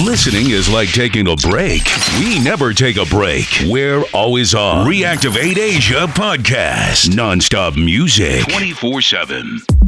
Listening is like taking a break. We never take a break. We're always on. Reactivate Asia podcast. Nonstop music. 24 7.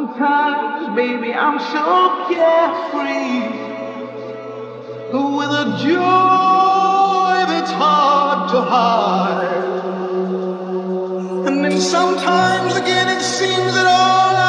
Sometimes, baby, I'm so carefree with a joy that's hard to hide. And then sometimes again it seems that all